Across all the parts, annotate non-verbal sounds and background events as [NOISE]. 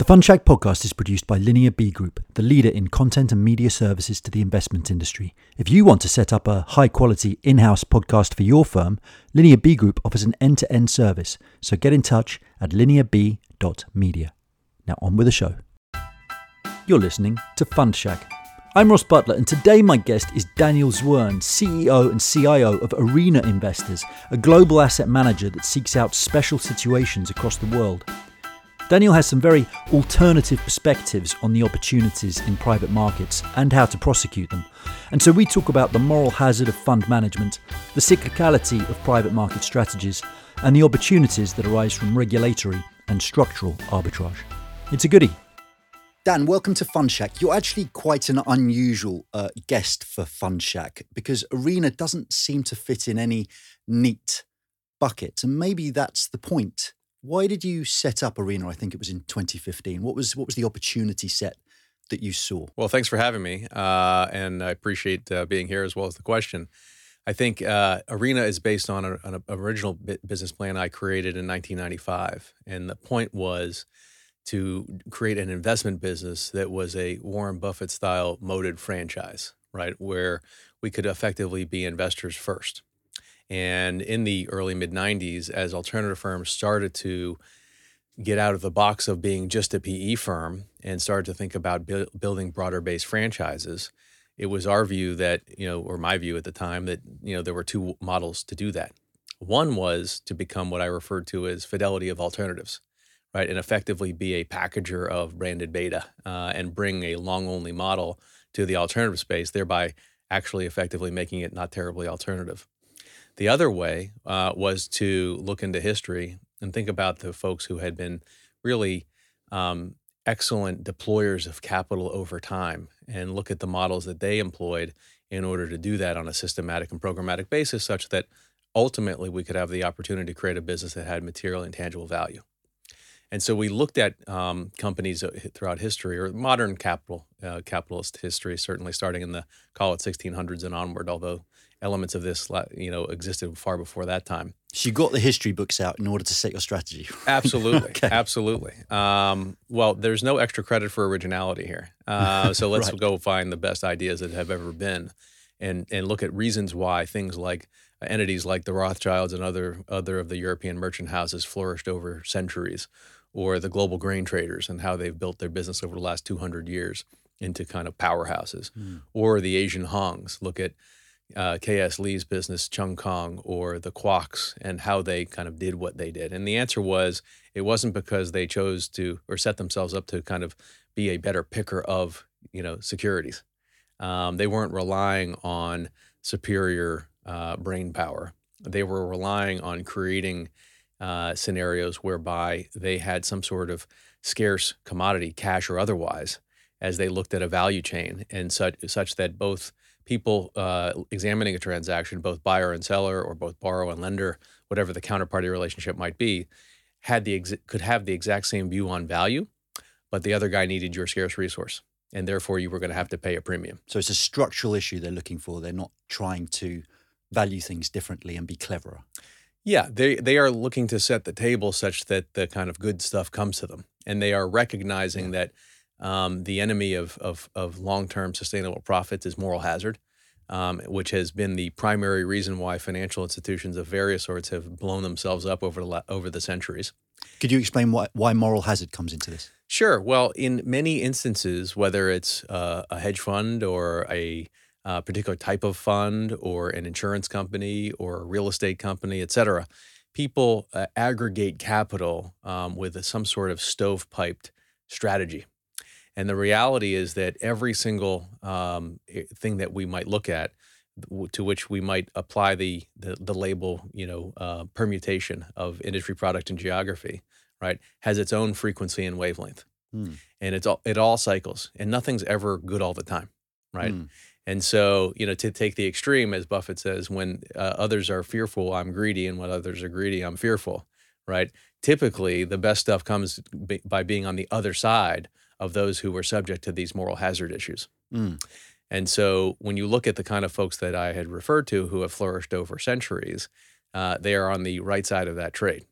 The Fund Shack podcast is produced by Linear B Group, the leader in content and media services to the investment industry. If you want to set up a high quality in house podcast for your firm, Linear B Group offers an end to end service. So get in touch at linearb.media. Now on with the show. You're listening to Fund Shack. I'm Ross Butler, and today my guest is Daniel Zwirn, CEO and CIO of Arena Investors, a global asset manager that seeks out special situations across the world. Daniel has some very alternative perspectives on the opportunities in private markets and how to prosecute them. And so we talk about the moral hazard of fund management, the cyclicality of private market strategies, and the opportunities that arise from regulatory and structural arbitrage. It's a goodie. Dan, welcome to Fund Shack. You're actually quite an unusual uh, guest for Fund Shack because Arena doesn't seem to fit in any neat bucket. And maybe that's the point why did you set up Arena? I think it was in 2015. What was what was the opportunity set that you saw? Well, thanks for having me, uh, and I appreciate uh, being here as well as the question. I think uh, Arena is based on, an original business plan I created in 1995, and the point was to create an investment business that was a Warren Buffett style moated franchise, right, where we could effectively be investors first. And in the early mid 90s, as alternative firms started to get out of the box of being just a PE firm and started to think about bu- building broader based franchises, it was our view that, you know, or my view at the time, that, you know, there were two models to do that. One was to become what I referred to as fidelity of alternatives, right? And effectively be a packager of branded beta uh, and bring a long only model to the alternative space, thereby actually effectively making it not terribly alternative. The other way uh, was to look into history and think about the folks who had been really um, excellent deployers of capital over time and look at the models that they employed in order to do that on a systematic and programmatic basis, such that ultimately we could have the opportunity to create a business that had material and tangible value. And so we looked at um, companies uh, throughout history, or modern capital uh, capitalist history, certainly starting in the call it 1600s and onward, although elements of this, you know, existed far before that time. So you got the history books out in order to set your strategy. [LAUGHS] Absolutely, okay. absolutely. Um, well, there's no extra credit for originality here. Uh, so [LAUGHS] let's right. go find the best ideas that have ever been, and and look at reasons why things like entities like the Rothschilds and other other of the European merchant houses flourished over centuries, or the global grain traders and how they've built their business over the last 200 years into kind of powerhouses, mm. or the Asian Hongs. Look at uh, K.S. Li's business, Cheung Kong, or the Kwoks, and how they kind of did what they did. And the answer was it wasn't because they chose to or set themselves up to kind of be a better picker of you know securities. Um, they weren't relying on superior uh, brain power. They were relying on creating uh, scenarios whereby they had some sort of scarce commodity, cash or otherwise, as they looked at a value chain, and such such that both people uh, examining a transaction, both buyer and seller, or both borrower and lender, whatever the counterparty relationship might be, had the ex- could have the exact same view on value, but the other guy needed your scarce resource, and therefore you were going to have to pay a premium. So it's a structural issue they're looking for. They're not trying to value things differently and be cleverer. Yeah, they they are looking to set the table such that the kind of good stuff comes to them, and they are recognizing yeah. that um, the enemy of, of, of long term sustainable profits is moral hazard, um, which has been the primary reason why financial institutions of various sorts have blown themselves up over the, over the centuries. Could you explain why, why moral hazard comes into this? Sure. Well, in many instances, whether it's uh, a hedge fund or a uh, particular type of fund or an insurance company or a real estate company, et cetera, people uh, aggregate capital um, with some sort of stovepiped strategy. And the reality is that every single um, thing that we might look at, to which we might apply the the, the label, you know, uh, permutation of industry, product, and geography, right, has its own frequency and wavelength, hmm. and it's all it all cycles, and nothing's ever good all the time, right. Hmm. And so, you know, to take the extreme, as Buffett says, when uh, others are fearful, I'm greedy, and when others are greedy, I'm fearful, right? Typically, the best stuff comes by being on the other side of those who were subject to these moral hazard issues. Mm. And so when you look at the kind of folks that I had referred to who have flourished over centuries, uh, they are on the right side of that trade.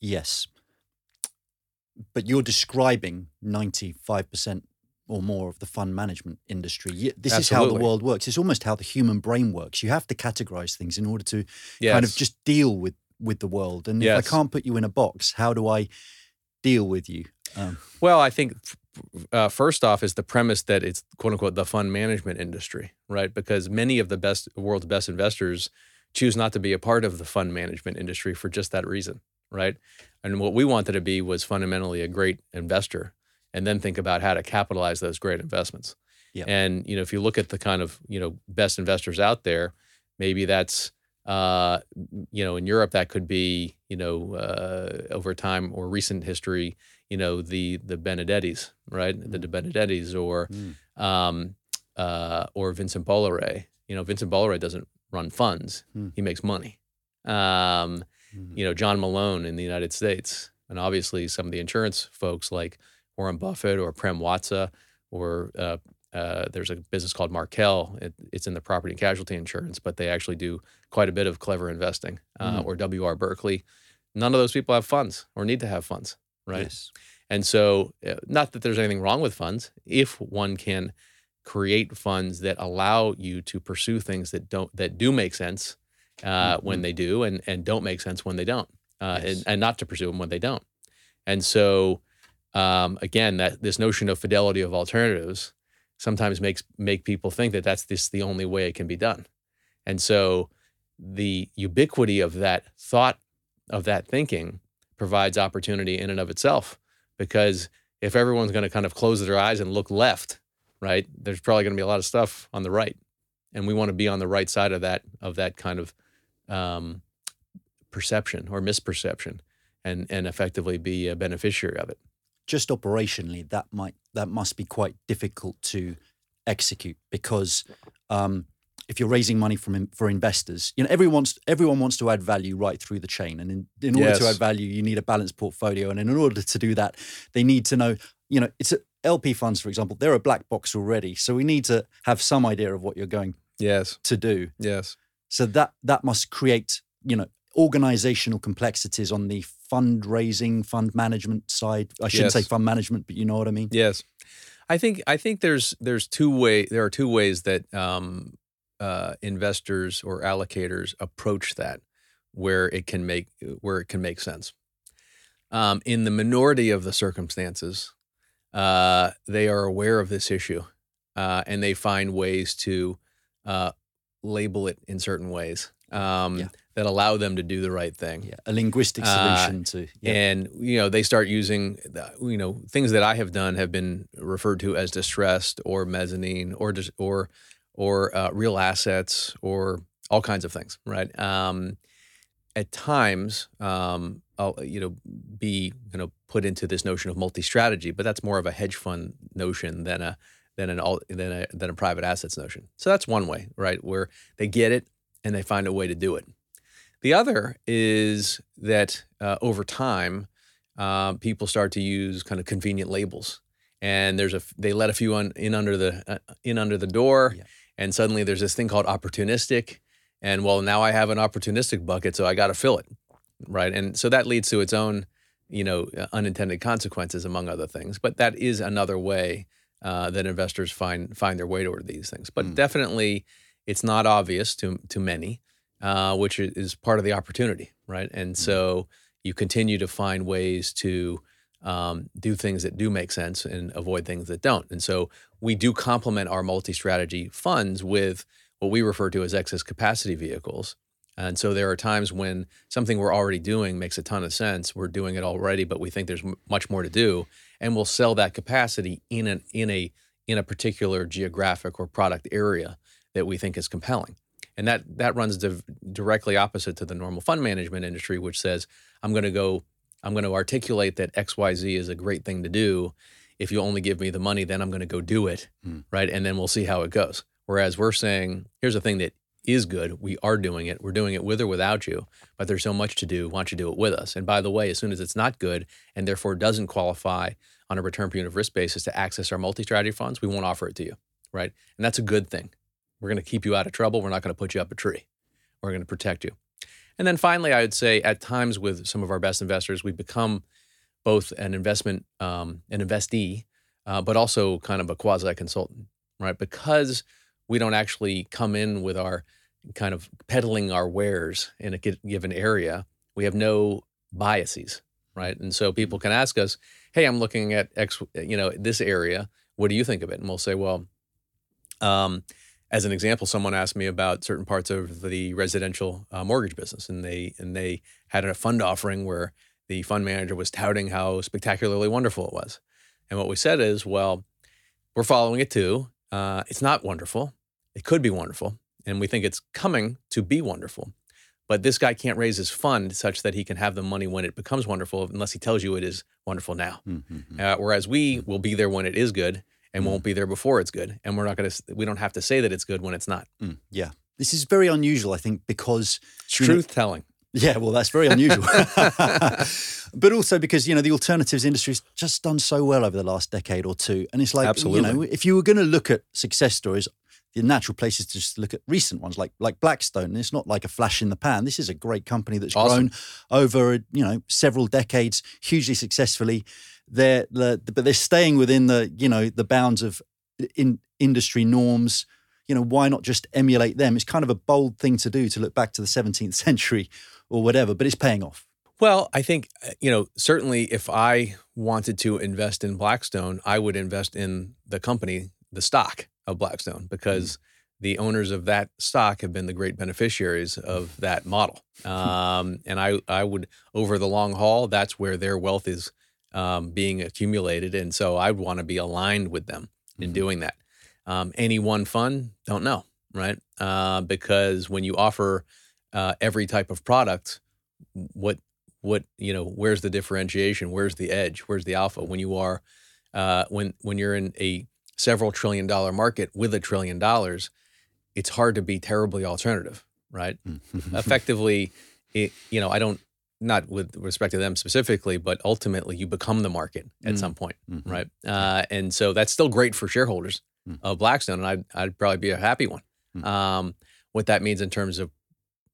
Yes. but you're describing 95% or more of the fund management industry. This is how the world works. It's almost how the human brain works. You have to categorize things in order to kind of just deal with with the world. And if I can't put you in a box, how do I deal with you? Um, Well, I think uh, first off is the premise that it's quote unquote the fund management industry, right? Because many of the best world's best investors choose not to be a part of the fund management industry for just that reason, right? And what we wanted to be was fundamentally a great investor, and then think about how to capitalize those great investments. Yeah. And you know, if you look at the kind of you know best investors out there, maybe that's uh, you know in Europe that could be you know uh, over time or recent history you know the the Benedettis, right? The De Benedettis or Mm. um, uh, or Vincent Bolloré. You know, Vincent Bolloré doesn't run funds; Mm. he makes money. Um, Mm. you know, John Malone in the United States, and obviously some of the insurance folks like Warren Buffett or Prem Watsa, or uh, uh, there's a business called Markel. It, it's in the property and casualty insurance, but they actually do quite a bit of clever investing. Uh, Mm. Or W.R. Berkley. None of those people have funds or need to have funds, right? Yes. And so, uh, not that there's anything wrong with funds, if one can create funds that allow you to pursue things that don't that do make sense uh, when Mhm. they do, and and don't make sense when they don't, uh, Yes. and and not to pursue them when they don't. And so, um, again, that this notion of fidelity of alternatives sometimes makes make people think that that's this the only way it can be done. And so, the ubiquity of that thought of that thinking provides opportunity in and of itself. Because if everyone's going to kind of close their eyes and look left right there's probably going to be a lot of stuff on the right. And we want to be on the right side of that of that kind of um, perception or misperception and and effectively be a beneficiary of it. Just operationally that might that must be quite difficult to execute because um, if you're raising money from for investors, you know everyone wants everyone wants to add value right through the chain, and in, in order to add value, you need a balanced portfolio, and in order to do that, they need to know, you know, it's a, LP funds, for example, they're a black box already, so we need to have some idea of what you're going yes. to do. yes. So that that must create, you know, organizational complexities on the fundraising, fund management side. I shouldn't say fund management, but you know what I mean. Yes, I think I think there's there's two way there are two ways that um, uh, investors or allocators approach that where it can make where it can make sense. Um, in the minority of the circumstances, uh, they are aware of this issue uh, and they find ways to uh, label it in certain ways um, Yeah. that allow them to do the right thing Yeah, a linguistic Uh, solution to yeah. and you know they start using you know things that I have done have been referred to as distressed or mezzanine or dis- or or uh, real assets or all kinds of things, right? Um, at times, um, I'll you know be you know put into this notion of multi-strategy, but that's more of a hedge fund notion than a than an all than a than a private assets notion. So that's one way, right, where they get it and they find a way to do it. The other is that uh, over time, uh, people start to use kind of convenient labels, and there's a they let a few in under the uh, in under the door, Yeah. And suddenly there's this thing called opportunistic, and well now I have an opportunistic bucket, so I got to fill it, right? And so that leads to its own, you know, uh, unintended consequences among other things. But that is another way uh, that investors find find their way toward these things. But Mm. definitely, it's not obvious to to many uh, which is part of the opportunity, right? And so you continue to find ways to um, do things that do make sense and avoid things that don't. And so we do complement our multi-strategy funds with what we refer to as excess capacity vehicles. And so there are times when something we're already doing makes a ton of sense. We're doing it already, but we think there's m- much more to do, and we'll sell that capacity in an in a in a particular geographic or product area that we think is compelling. And that that runs div- directly opposite to the normal fund management industry, which says I'm going to go, I'm going to articulate that X Y Z is a great thing to do. If you only give me the money, then I'm going to go do it, Hmm. right? And then we'll see how it goes. Whereas we're saying, here's a thing that is good. We are doing it. We're doing it with or without you, but there's so much to do. Why don't you do it with us? And by the way, as soon as it's not good and therefore doesn't qualify on a return per unit of risk basis to access our multi-strategy funds, we won't offer it to you, right? And that's a good thing. We're going to keep you out of trouble. We're not going to put you up a tree. We're going to protect you. And then finally, I would say at times with some of our best investors, we've become both an investment, um, an investee, uh, but also kind of a quasi consultant, right? Because we don't actually come in with our kind of peddling our wares in a given area. We have no biases, right? And so people can ask us, "Hey, I'm looking at X, you know, this area. What do you think of it?" And we'll say, "Well." Um, as an example, someone asked me about certain parts of the residential uh, mortgage business, and they and they had a fund offering where the fund manager was touting how spectacularly wonderful it was. And what we said is, well, we're following it too. Uh, it's not wonderful. It could be wonderful, and we think it's coming to be wonderful. But this guy can't raise his fund such that he can have the money when it becomes wonderful, unless he tells you it is wonderful now. Mm-hmm. Uh, whereas we will be there when it is good, and mm. won't be there before it's good. And we're not going to, we don't have to say that it's good when it's not. Mm. Yeah. This is very unusual, I think, because truth telling. Yeah, well, that's very unusual. [LAUGHS] [LAUGHS] but also because, you know, the alternatives industry has just done so well over the last decade or two. And it's like, Absolutely. you know, if you were going to look at success stories, the natural place is to just look at recent ones like like Blackstone. And It's not like a flash in the pan. This is a great company that's awesome. grown over you know several decades, hugely successfully they're, they're but they're staying within the you know the bounds of in industry norms. You know why not just emulate them? It's kind of a bold thing to do to look back to the 17th [LAUGHS] century or whatever but it's paying off. Well i think uh, you know certainly if i wanted to invest in blackstone i would invest in the company the stock of blackstone because mm. the owners of that stock have been the great beneficiaries of that model. [LAUGHS] Um, and i i would over the long haul that's where their wealth is um, being accumulated. And so I want to be aligned with them in mm-hmm. doing that. Um, any one fund, don't know, right? Uh, because when you offer uh, every type of product, what what you know, where's the differentiation? Where's the edge? Where's the alpha? When you are uh, when when you're in a several trillion dollar market with a trillion dollars, it's hard to be terribly alternative, right? Mm-hmm. [LAUGHS] Effectively, it, you know, I don't not with respect to them specifically, but ultimately you become the market at mm. some point, mm-hmm. right? Uh, and so that's still great for shareholders mm. of Blackstone, and I'd, I'd probably be a happy one. Mm. Um, what that means in terms of,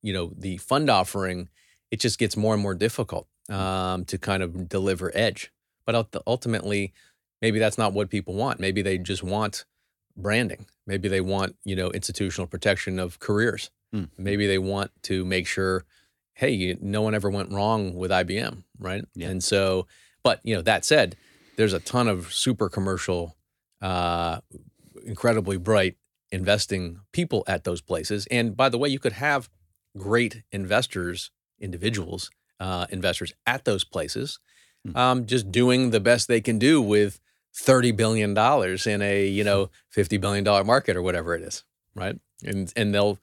you know, the fund offering, it just gets more and more difficult um, to kind of deliver edge. But ultimately, maybe that's not what people want. Maybe they just want branding. Maybe they want, you know, institutional protection of careers. Mm. Maybe they want to make sure hey, you, no one ever went wrong with IBM, right? Yeah. And so, but you know, that said, there's a ton of super commercial, uh, incredibly bright investing people at those places. And by the way, you could have great investors, individuals, uh, investors at those places, hmm. um, just doing the best they can do with thirty billion dollars in a you know fifty billion dollar market or whatever it is, right? And and they'll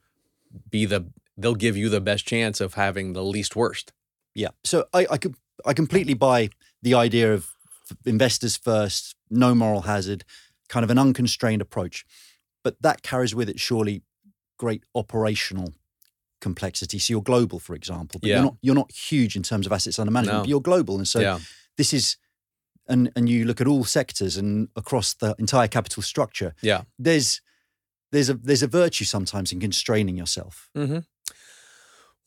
be the they'll give you the best chance of having the least worst. Yeah. So I, I could I completely buy the idea of investors first, no moral hazard, kind of an unconstrained approach. But that carries with it surely great operational complexity. So you're global, for example, but yeah. you're not you're not huge in terms of assets under management, no. but you're global. And so yeah. this is and and you look at all sectors and across the entire capital structure. Yeah. There's there's a there's a virtue sometimes in constraining yourself. Mm-hmm.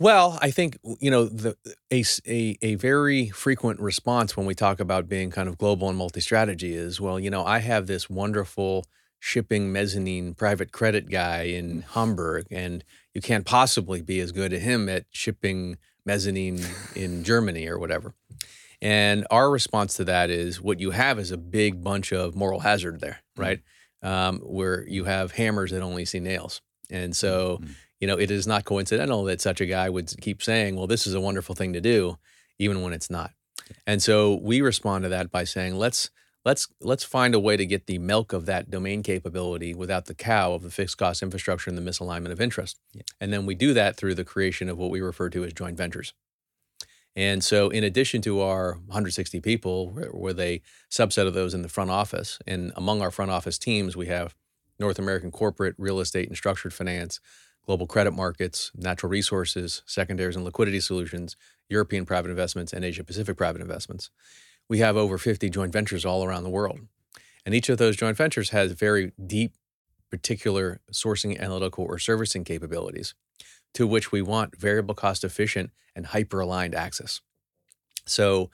Well, I think you know the a, a a very frequent response when we talk about being kind of global and multi-strategy is, well, you know, I have this wonderful shipping mezzanine private credit guy in Hamburg, and you can't possibly be as good as him at shipping mezzanine in Germany or whatever. And our response to that is, what you have is a big bunch of moral hazard there, mm. right? Mm-hmm. Um, where you have hammers that only see nails, and so. Mm-hmm you know, it is not coincidental that such a guy would keep saying, well, this is a wonderful thing to do, even when it's not. And so we respond to that by saying, let's let's let's find a way to get the milk of that domain capability without the cow of the fixed cost infrastructure and the misalignment of interest. Yeah. And then we do that through the creation of what we refer to as joint ventures. And so, in addition to our 160 people, with a subset of those in the front office, and among our front office teams, we have North American corporate, real estate, and structured finance, global credit markets, natural resources, secondaries and liquidity solutions, European private investments, and Asia Pacific private investments. We have over 50 joint ventures all around the world. And each of those joint ventures has very deep, particular sourcing, analytical, or servicing capabilities to which we want variable cost efficient and hyper aligned access. So,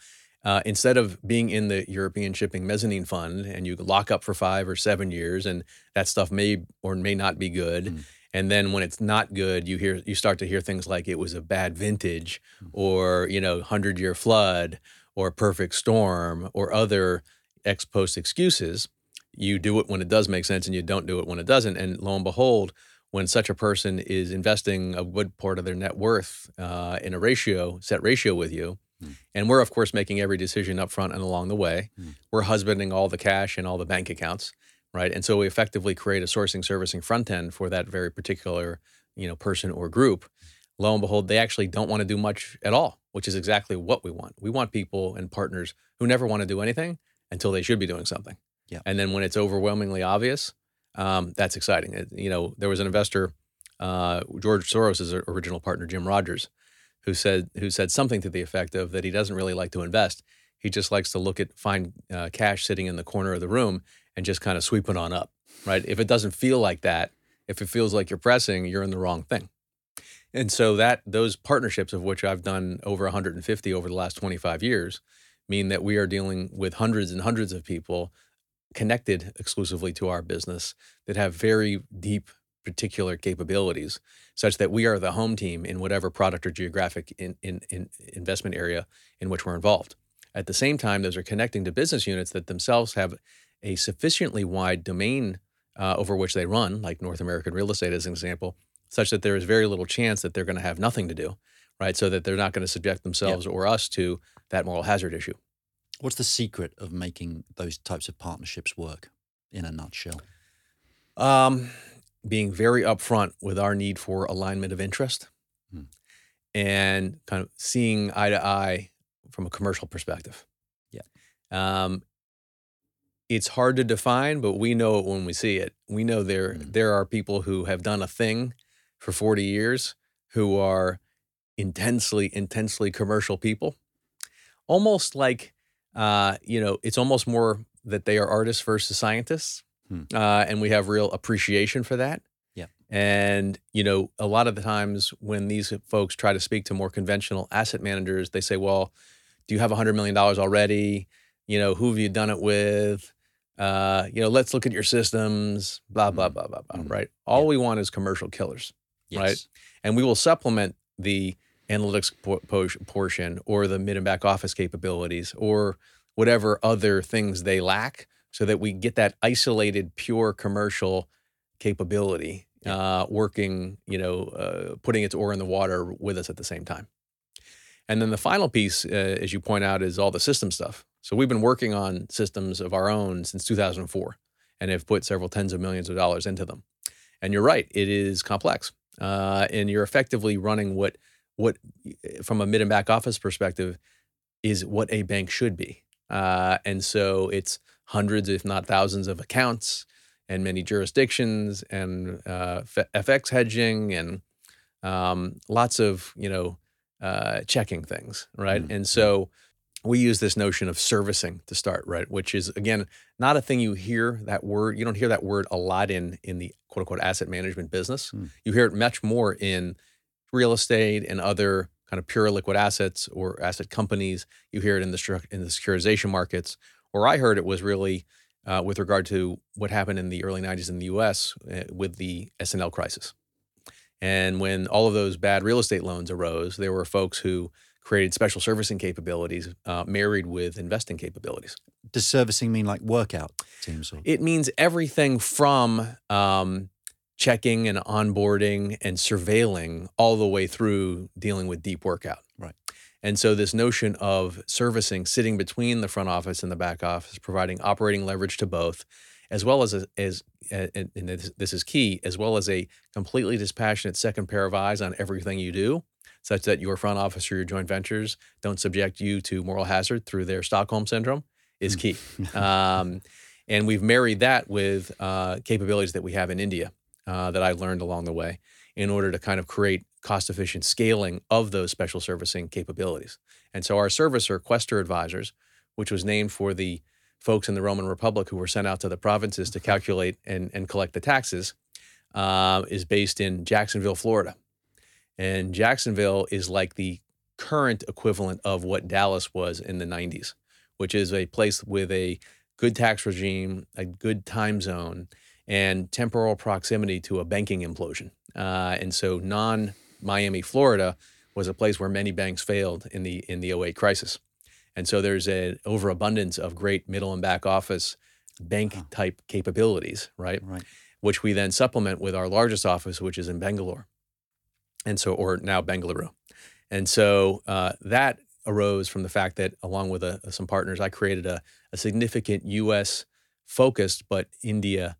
uh, instead of being in the European Shipping Mezzanine Fund and you lock up for five or seven years, and that stuff may or may not be good. Mm. And then when it's not good, you hear you start to hear things like it was a bad vintage, mm. or you know, hundred year flood, or perfect storm, or other ex post excuses. You do it when it does make sense, and you don't do it when it doesn't. And lo and behold, when such a person is investing a good part of their net worth uh, in a ratio, set ratio with you, mm. and we're of course making every decision up front and along the way. Mm. We're husbanding all the cash and all the bank accounts, right? And so we effectively create a sourcing servicing front end for that very particular you know person or group. Lo and behold, they actually don't want to do much at all, which is exactly what we want. We want people and partners who never want to do anything until they should be doing something. Yeah. And then when it's overwhelmingly obvious, um, that's exciting. It, you know, there was an investor, uh, George Soros' original partner, Jim Rogers, who said who said something to the effect of that he doesn't really like to invest. He just likes to look at find uh, cash sitting in the corner of the room and just kind of sweep it on up. Right? If it doesn't feel like that, if it feels like you're pressing, you're in the wrong thing. And so that those partnerships of which I've done over 150 over the last 25 years mean that we are dealing with hundreds and hundreds of people connected exclusively to our business that have very deep particular capabilities such that we are the home team in whatever product or geographic in, in, in investment area in which we're involved. At the same time, those are connecting to business units that themselves have a sufficiently wide domain uh, over which they run, like North American real estate as an example, such that there is very little chance that they're going to have nothing to do, right? So that they're not going to subject themselves yep. or us to that moral hazard issue. What's the secret of making those types of partnerships work in a nutshell? Um, being very upfront with our need for alignment of interest hmm. and kind of seeing eye to eye from a commercial perspective. Yeah. Um, it's hard to define, but we know it when we see it. We know there hmm. there are people who have done a thing for 40 years who are intensely, intensely commercial people. Almost like uh, you know, it's almost more that they are artists versus scientists. Hmm. Uh, and we have real appreciation for that. Yeah. And, you know, a lot of the times when these folks try to speak to more conventional asset managers, they say, well, do you have $100 million already? You know, who have you done it with? Uh, you know, let's look at your systems, blah, blah, hmm. blah, blah, blah, mm right? All yeah. we want is commercial killers, yes. right? And we will supplement the analytics portion or the mid and back office capabilities or whatever other things they lack so that we get that isolated pure commercial capability uh, working you know uh, putting its oar in the water with us at the same time and then the final piece uh, as you point out is all the system stuff so we've been working on systems of our own since 2004 and have put several tens of millions of dollars into them and you're right it is complex uh, and you're effectively running what what from a mid and back office perspective is what a bank should be. Uh, and so it's hundreds, if not thousands, of accounts and many jurisdictions and uh, FX hedging and um, lots of you know uh, checking things, right? Mm-hmm. And so we use this notion of servicing to start, right? Which is again not a thing you hear that word. You don't hear that word a lot in in the quote unquote asset management business. Mm. You hear it much more in real estate and other kind of pure liquid assets or asset companies. You hear it in the in the securitization markets. Or I heard it was really uh, with regard to what happened in the early '90s in the U.S. Uh, with the S&L crisis. And when all of those bad real estate loans arose, there were folks who created special servicing capabilities uh, married with investing capabilities. Does servicing mean like workout teams? Or? It means everything from um, checking and onboarding and surveilling all the way through dealing with deep workout. Right. And so this notion of servicing, sitting between the front office and the back office, providing operating leverage to both, as well as a, as and this is key, as well as a completely dispassionate second pair of eyes on everything you do, such that your front office or your joint ventures don't subject you to moral hazard through their Stockholm syndrome, is hmm. key. [LAUGHS] um, and we've married that with uh, capabilities that we have in India uh, that I learned along the way in order to kind of create cost efficient scaling of those special servicing capabilities. And so our servicer, Quaestor Advisors, which was named for the folks in the Roman Republic who were sent out to the provinces to calculate and, and collect the taxes, uh, is based in Jacksonville, Florida. And Jacksonville is like the current equivalent of what Dallas was in the 90s, which is a place with a good tax regime, a good time zone, and temporal proximity to a banking implosion. Uh, and so, non Miami, Florida, was a place where many banks failed in the in the 08 crisis. And so there's an overabundance of great middle and back office bank type capabilities, right? Right. Which we then supplement with our largest office, which is in Bangalore. And so, or now Bengaluru. And so uh, that arose from the fact that, along with uh, some partners, I created a, a, significant US focused, but India,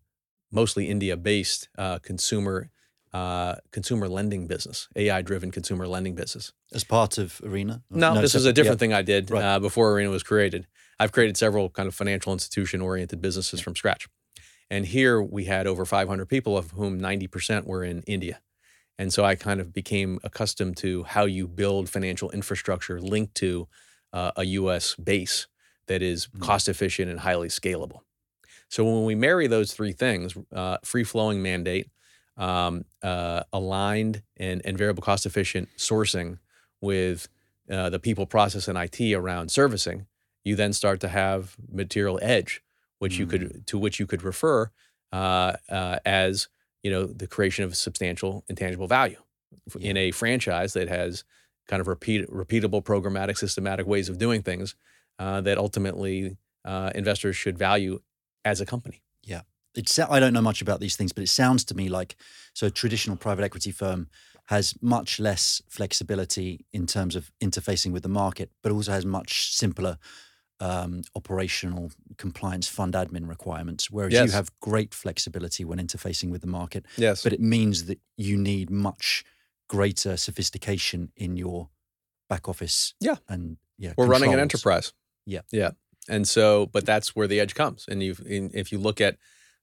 mostly India based uh, consumer. Uh, consumer lending business, AI driven consumer lending business. As part of Arena? No, no this is a different yeah. thing I did right. Uh, before Arena was created. I've created several kind of financial institution oriented businesses yeah. from scratch. And here we had over 500 people, of whom 90% were in India. And so I kind of became accustomed to how you build financial infrastructure linked to uh, a US base that is mm-hmm. cost efficient and highly scalable. So when we marry those three things uh, free flowing mandate, um, uh, aligned and, and variable cost efficient sourcing with uh, the people, process, and IT around servicing, you then start to have material edge, which mm-hmm. you could mm. to which you could refer uh, uh, as you know, the creation of substantial intangible value yeah. in a franchise that has kind of repeat, repeatable, programmatic, systematic ways of doing things uh, that ultimately uh, investors should value as a company. Yeah. It's, I don't know much about these things, but it sounds to me like so a traditional private equity firm has much less flexibility in terms of interfacing with the market, but also has much simpler um, operational compliance fund admin requirements, whereas yes. you have great flexibility when interfacing with the market. Yes. But it means that you need much greater sophistication in your back office. Yeah. And yeah, we're controls. running an enterprise. Yeah. Yeah. And so, but that's where the edge comes. And you, if you look at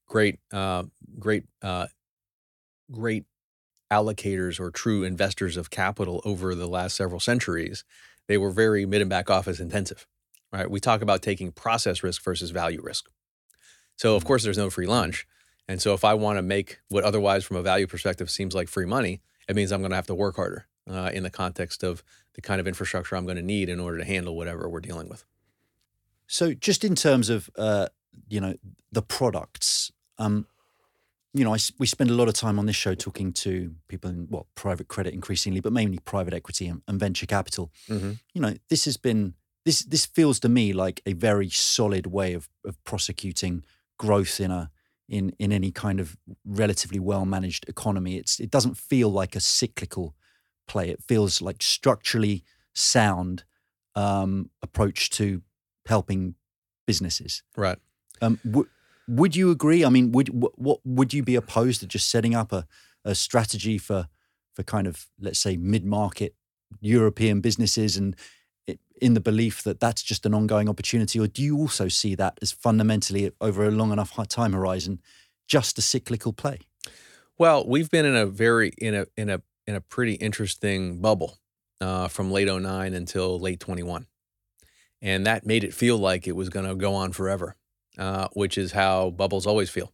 great, uh, great, uh, great allocators or true investors of capital over the last several centuries, they were very mid and back office intensive right? We talk about taking process risk versus value risk. So, of mm-hmm. course, there's no free lunch. And so, if I want to make what otherwise, from a value perspective, seems like free money, it means I'm going to have to work harder uh, in the context of the kind of infrastructure I'm going to need in order to handle whatever we're dealing with. So, just in terms of uh, you know the products, um, you know, I, we spend a lot of time on this show talking to people in what private credit increasingly, but mainly private equity and, and venture capital. Mm-hmm. You know, this has been this this feels to me like a very solid way of of prosecuting growth in a in in any kind of relatively well managed economy. It's it doesn't feel like a cyclical play. It feels like structurally sound um, approach to helping businesses. Right. Um, w- would you agree? I mean, would w- what would you be opposed to just setting up a, a strategy for for kind of let's say mid market European businesses and in the belief that that's just an ongoing opportunity, or do you also see that as fundamentally over a long enough time horizon, just a cyclical play? Well, we've been in a very in a in a in a pretty interesting bubble uh, from late 09 until late 21, and that made it feel like it was going to go on forever, uh, which is how bubbles always feel.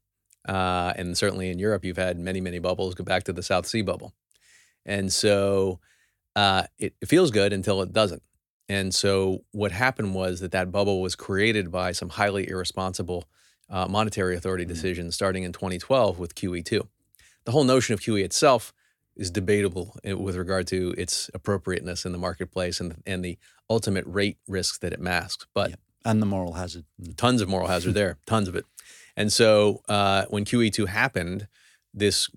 Uh, and certainly in Europe, you've had many many bubbles. Go back to the South Sea bubble, and so uh, it, it feels good until it doesn't and so what happened was that that bubble was created by some highly irresponsible uh, monetary authority mm-hmm. decisions starting in 2012 with QE2. The whole notion of QE itself is debatable eh, with regard to its appropriateness in the marketplace and, and the ultimate rate risks that it masks. But yeah. and the moral hazard, mm. tons of moral hazard there, [LAUGHS] tons of it. And so uh, when QE2 happened, this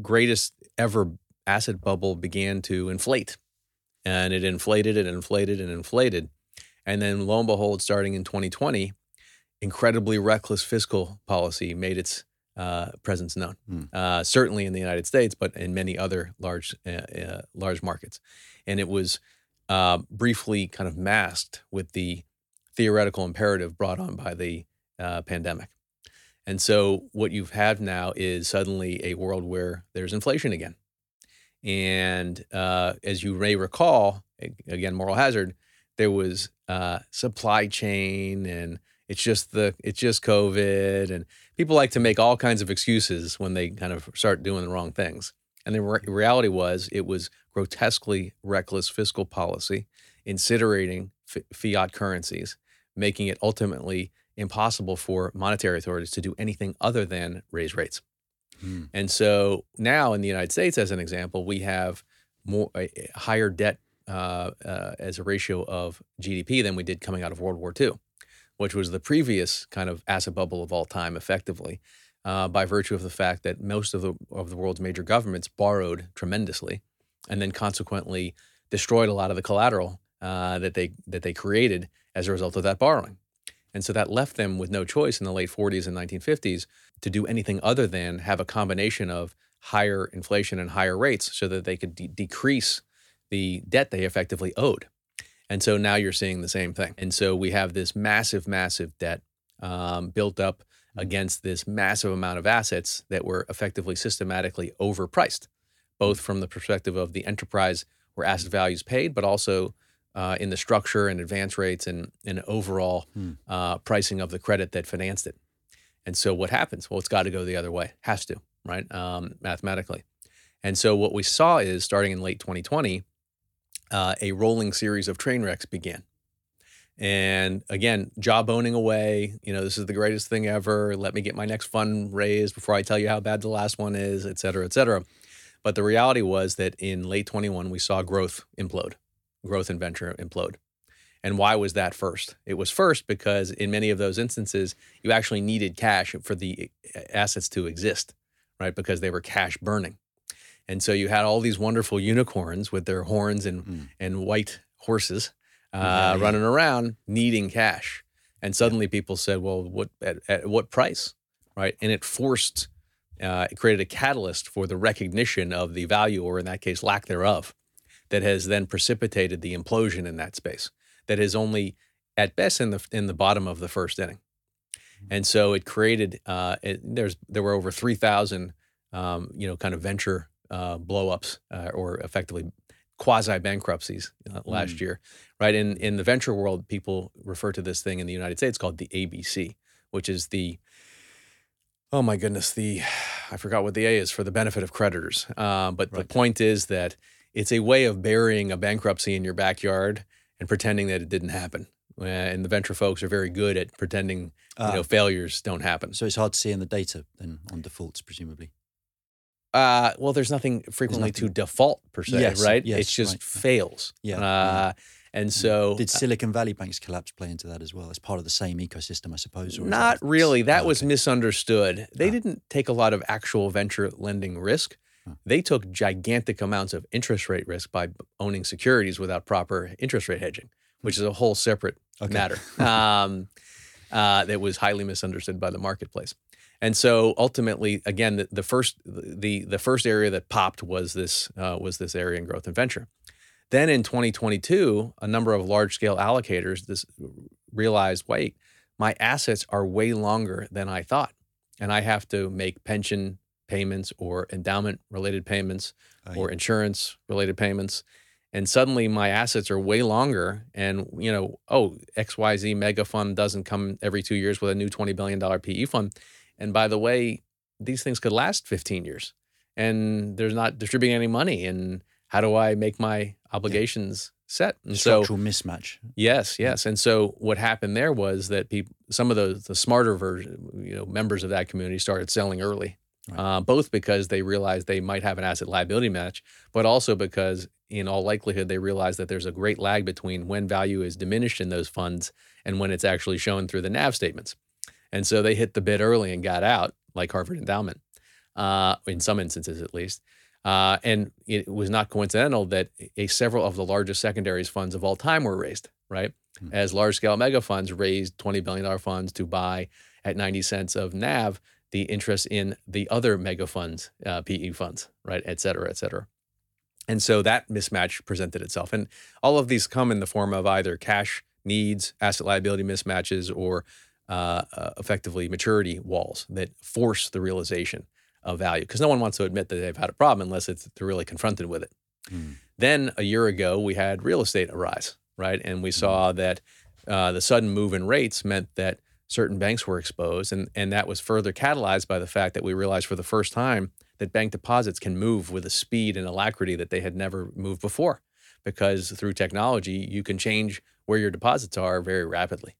greatest ever asset bubble began to inflate and it inflated and inflated and inflated. And then lo and behold, starting in 2020, incredibly reckless fiscal policy made its uh, presence known. Mm. Uh, certainly in the United States, but in many other large uh, uh large markets, and it was uh, briefly kind of masked with the theoretical imperative brought on by the uh, pandemic. And so what you've had now is suddenly a world where there's inflation again. And uh, as you may recall, again, moral hazard, there was uh, supply chain and it's just the it's just COVID and people like to make all kinds of excuses when they kind of start doing the wrong things. And the re- reality was it was grotesquely reckless fiscal policy, incinerating f- fiat currencies, making it ultimately impossible for monetary authorities to do anything other than raise rates. Hmm. And so now in the United States, as an example, we have more higher debt uh, uh, as a ratio of GDP than we did coming out of World War II, which was the previous kind of asset bubble of all time, effectively, uh, by virtue of the fact that most of the of the world's major governments borrowed tremendously, and then consequently destroyed a lot of the collateral uh, that they that they created as a result of that borrowing. And so that left them with no choice in the late 40s and 1950s to do anything other than have a combination of higher inflation and higher rates so that they could de- decrease the debt they effectively owed. And so now you're seeing the same thing. And so we have this massive, massive debt um, built up against this massive amount of assets that were effectively systematically overpriced, both from the perspective of the enterprise where asset values paid, but also uh, in the structure and advance rates and, and overall hmm. uh, pricing of the credit that financed it. And so what happens? Well, it's got to go the other way. Has to, right? Um, mathematically. And so what we saw is starting in late 2020, uh, a rolling series of train wrecks began. And again, job owning away. You know, this is the greatest thing ever. Let me get my next fund raised before I tell you how bad the last one is, et cetera, et cetera. But the reality was that in late 21, we saw growth implode growth and venture implode. And why was that first? It was first because in many of those instances, you actually needed cash for the eh, assets to exist, right? Because they were cash burning. And so you had all these wonderful unicorns with their horns and, mm. and white horses uh, yeah. running around needing cash. And suddenly yeah. people said, well, what at, at, what price? Right. And it forced, uh, it created a catalyst for the recognition of the value, or in that case, lack thereof, that has then precipitated the implosion in that space that is only at best in the in the bottom of the first inning. Mm-hmm. And so it created uh, it, there's there were over 3,000 um, you know kind of venture uh, blowups uh, or effectively quasi bankruptcies uh, last mm. year, right? In in the venture world, people refer to this thing in the United States called the ABC, which is the oh my goodness, the I forgot what the A is for the benefit of creditors. Uh, but right. the point is that it's a way of burying a bankruptcy in your backyard and pretending that it didn't happen. Uh, and the venture folks are very good at pretending you know ah. failures don't happen. So it's hard to see in the data then on defaults, presumably. Uh, well, there's nothing frequently nothing. to default per se, yes, right? Yes, it's just right. fails. Yeah. Uh, yeah. And so, did Silicon Valley Bank's collapse play into that as well as part of the same ecosystem, I suppose? not that really. That oh, was misunderstood. They ah. didn't take a lot of actual venture lending risk. They took gigantic amounts of interest rate risk by owning securities without proper interest rate hedging, which is a whole separate okay. matter [LAUGHS] um, uh, that was highly misunderstood by the marketplace. And so ultimately, again, the, the first the the first area that popped was this uh, was this area in growth and venture. Then in 2022, a number of large scale allocators this realized, wait, my assets are way longer than I thought, and I have to make pension payments or endowment related payments oh, or insurance related payments. And suddenly my assets are way longer and you know oh xyz mega fund doesn't come every two years with a new $20 billion pe fund. And by the way these things could last 15 years and there's not distributing any money. And how do i make my obligations yeah. set? And structural so, mismatch. Yes yes. And so what happened there was that people some of the the smarter version you know members of that community started selling early Right. Uh, both because they realize they might have an asset liability match, but also because, in all likelihood, they realize that there's a great lag between when value is diminished in those funds and when it's actually shown through the NAV statements. And so they hit the bid early and got out, like Harvard Endowment, uh, in some instances at least. Uh, and it was not coincidental that a, several of the largest secondaries funds of all time were raised, right? Mm-hmm. As large scale mega funds raised $20 billion funds to buy at 90 cents of NAV the interest in the other mega funds, uh, PE funds, right, et cetera, et cetera. And so that mismatch presented itself. And all of these come in the form of either cash needs, asset liability mismatches, or uh, uh, effectively maturity walls that force the realization of value. Because no one wants to admit that they've had a problem unless it's, they're really confronted with it. Mm. Then a year ago, we had real estate arise, right? And we saw mm. that uh, the sudden move in rates meant that certain banks were exposed. And, and that was further catalyzed by the fact that we realized for the first time that bank deposits can move with a speed and alacrity that they had never moved before. Because through technology, you can change where your deposits are very rapidly.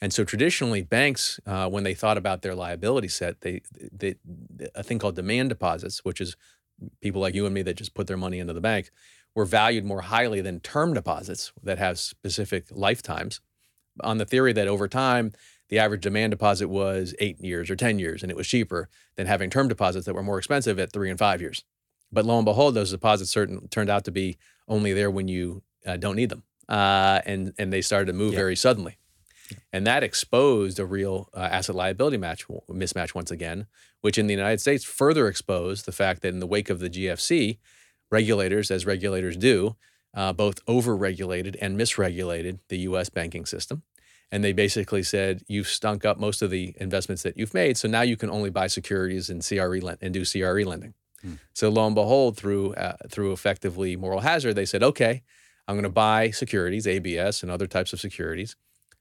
And so traditionally, banks, uh, when they thought about their liability set, they, they a thing called demand deposits, which is people like you and me that just put their money into the bank, were valued more highly than term deposits that have specific lifetimes, on the theory that over time the average demand deposit was eight years or 10 years, and it was cheaper than having term deposits that were more expensive at three and five years. But lo and behold, those deposits certain, turned out to be only there when you uh, don't need them. Uh, and, and they started to move yeah. very suddenly. And that exposed a real uh, asset liability match mismatch once again, which in the United States further exposed the fact that in the wake of the GFC, regulators, as regulators do, uh, both over-regulated and misregulated the U.S. banking system and they basically said you've stunk up most of the investments that you've made so now you can only buy securities and CRE lend- and do CRE lending. Hmm. So lo and behold through uh, through effectively moral hazard they said okay I'm going to buy securities ABS and other types of securities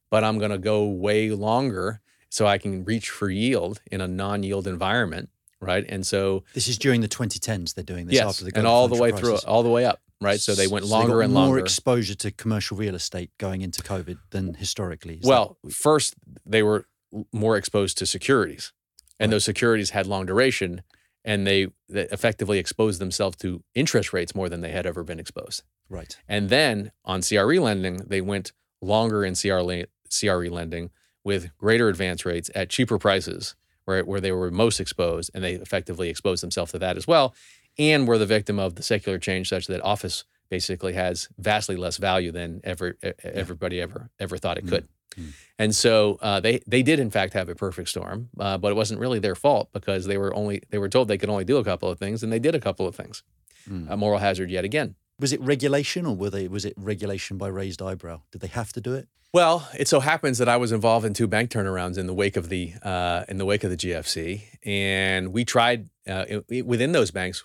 but I'm going to go way longer so I can reach for yield in a non-yield environment right and so this is during the 2010s they're doing this yes, after the and all the way crisis. through all the way up right? So they went so longer they and longer. More exposure to commercial real estate going into COVID than historically. Is well, that... first they were more exposed to securities, and right. those securities had long duration, and they, they effectively exposed themselves to interest rates more than they had ever been exposed. Right. And then on CRE lending, they went longer in CRE, CRE lending with greater advance rates at cheaper prices where, where they were most exposed, and they effectively exposed themselves to that as well and we're the victim of the secular change such that office basically has vastly less value than ever everybody ever ever thought it mm, could. Mm-hmm. And so uh, they they did in fact have a perfect storm, uh, but it wasn't really their fault because they were only they were told they could only do a couple of things, and they did a couple of things. Mm. A moral hazard yet again. Was it regulation, or were they was it regulation by raised eyebrow? Did they have to do it? Well, it so happens that I was involved in two bank turnarounds in the wake of the uh, in the wake of the GFC, and we tried uh, within those banks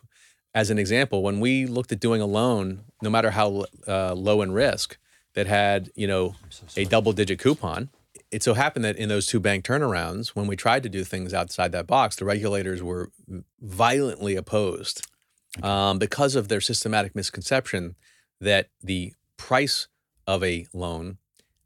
as an example, when we looked at doing a loan, no matter how uh, low in risk, that had you know so a double digit coupon, it so happened that in those two bank turnarounds, when we tried to do things outside that box, the regulators were violently opposed um, because of their systematic misconception that the price of a loan,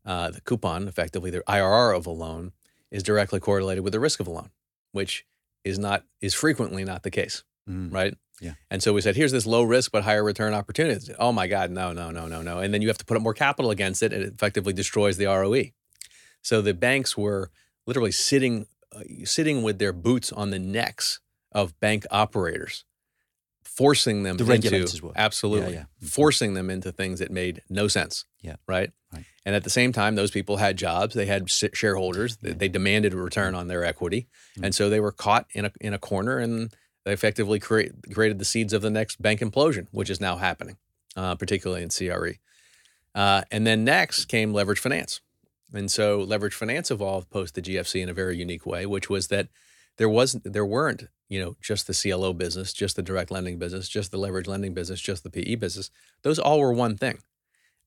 uh, the coupon, effectively the IRR of a loan, is directly correlated with the risk of a loan, which is not is frequently not the case, mm. right? Yeah. And so we said, here's this low risk but higher return opportunity. Oh my God, no, no, no, no, no. And then you have to put up more capital against it, and it effectively destroys the ROE. So the banks were literally sitting, uh, sitting with their boots on the necks of bank operators, forcing them the into, were. absolutely yeah, yeah. forcing them into things that made no sense. Yeah. Right. Right. And at the same time, those people had jobs, they had shareholders, yeah. they demanded a return on their equity, mm-hmm. and so they were caught in a in a corner and they effectively create, created the seeds of the next bank implosion, which is now happening, uh, particularly in CRE. Uh, and then next came leverage finance. And so leverage finance evolved post the GFC in a very unique way, which was that there wasn't there weren't, you know, just the CLO business, just the direct lending business, just the leverage lending business, just the PE business. Those all were one thing,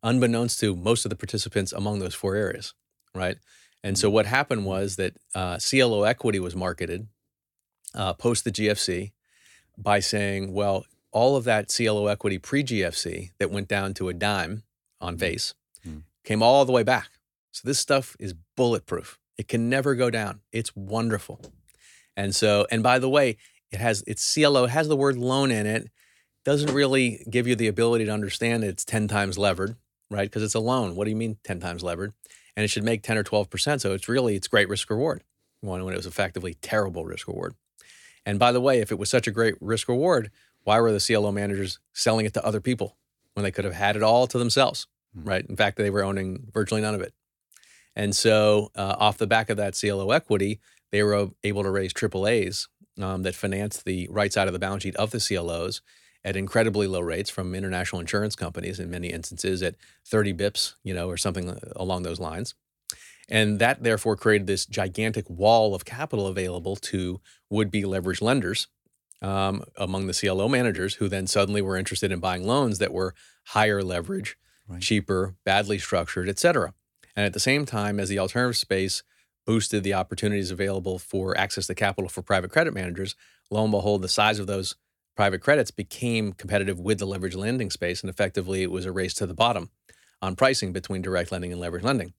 unbeknownst to most of the participants among those four areas, right? And so mm-hmm. what happened was that uh, CLO equity was marketed uh, post the GFC by saying, well, all of that CLO equity pre GFC that went down to a dime on mm-hmm. face mm. came all the way back. So this stuff is bulletproof. It can never go down. It's wonderful. And so, and by the way, it has its CLO it has the word loan in it. Doesn't really give you the ability to understand it's 10 times levered, right? Because it's a loan. What do you mean 10 times levered? And it should make 10 or 12%. So it's really, it's great risk reward. One when it was effectively terrible risk reward. And by the way, if it was such a great risk reward, why were the CLO managers selling it to other people when they could have had it all to themselves, mm-hmm. right? In fact, they were owning virtually none of it. And so, uh, off the back of that CLO equity, they were able to raise AAAs um, that financed the right side of the balance sheet of the CLOs at incredibly low rates from international insurance companies in many instances at 30 bips, you know, or something along those lines. And that therefore created this gigantic wall of capital available to would be leverage lenders um, among the CLO managers who then suddenly were interested in buying loans that were higher leverage, right. cheaper, badly structured, et cetera. And at the same time, as the alternative space boosted the opportunities available for access to capital for private credit managers. Lo and behold, the size of those private credits became competitive with the leverage lending space, and effectively it was a race to the bottom on pricing between direct lending and leverage lending.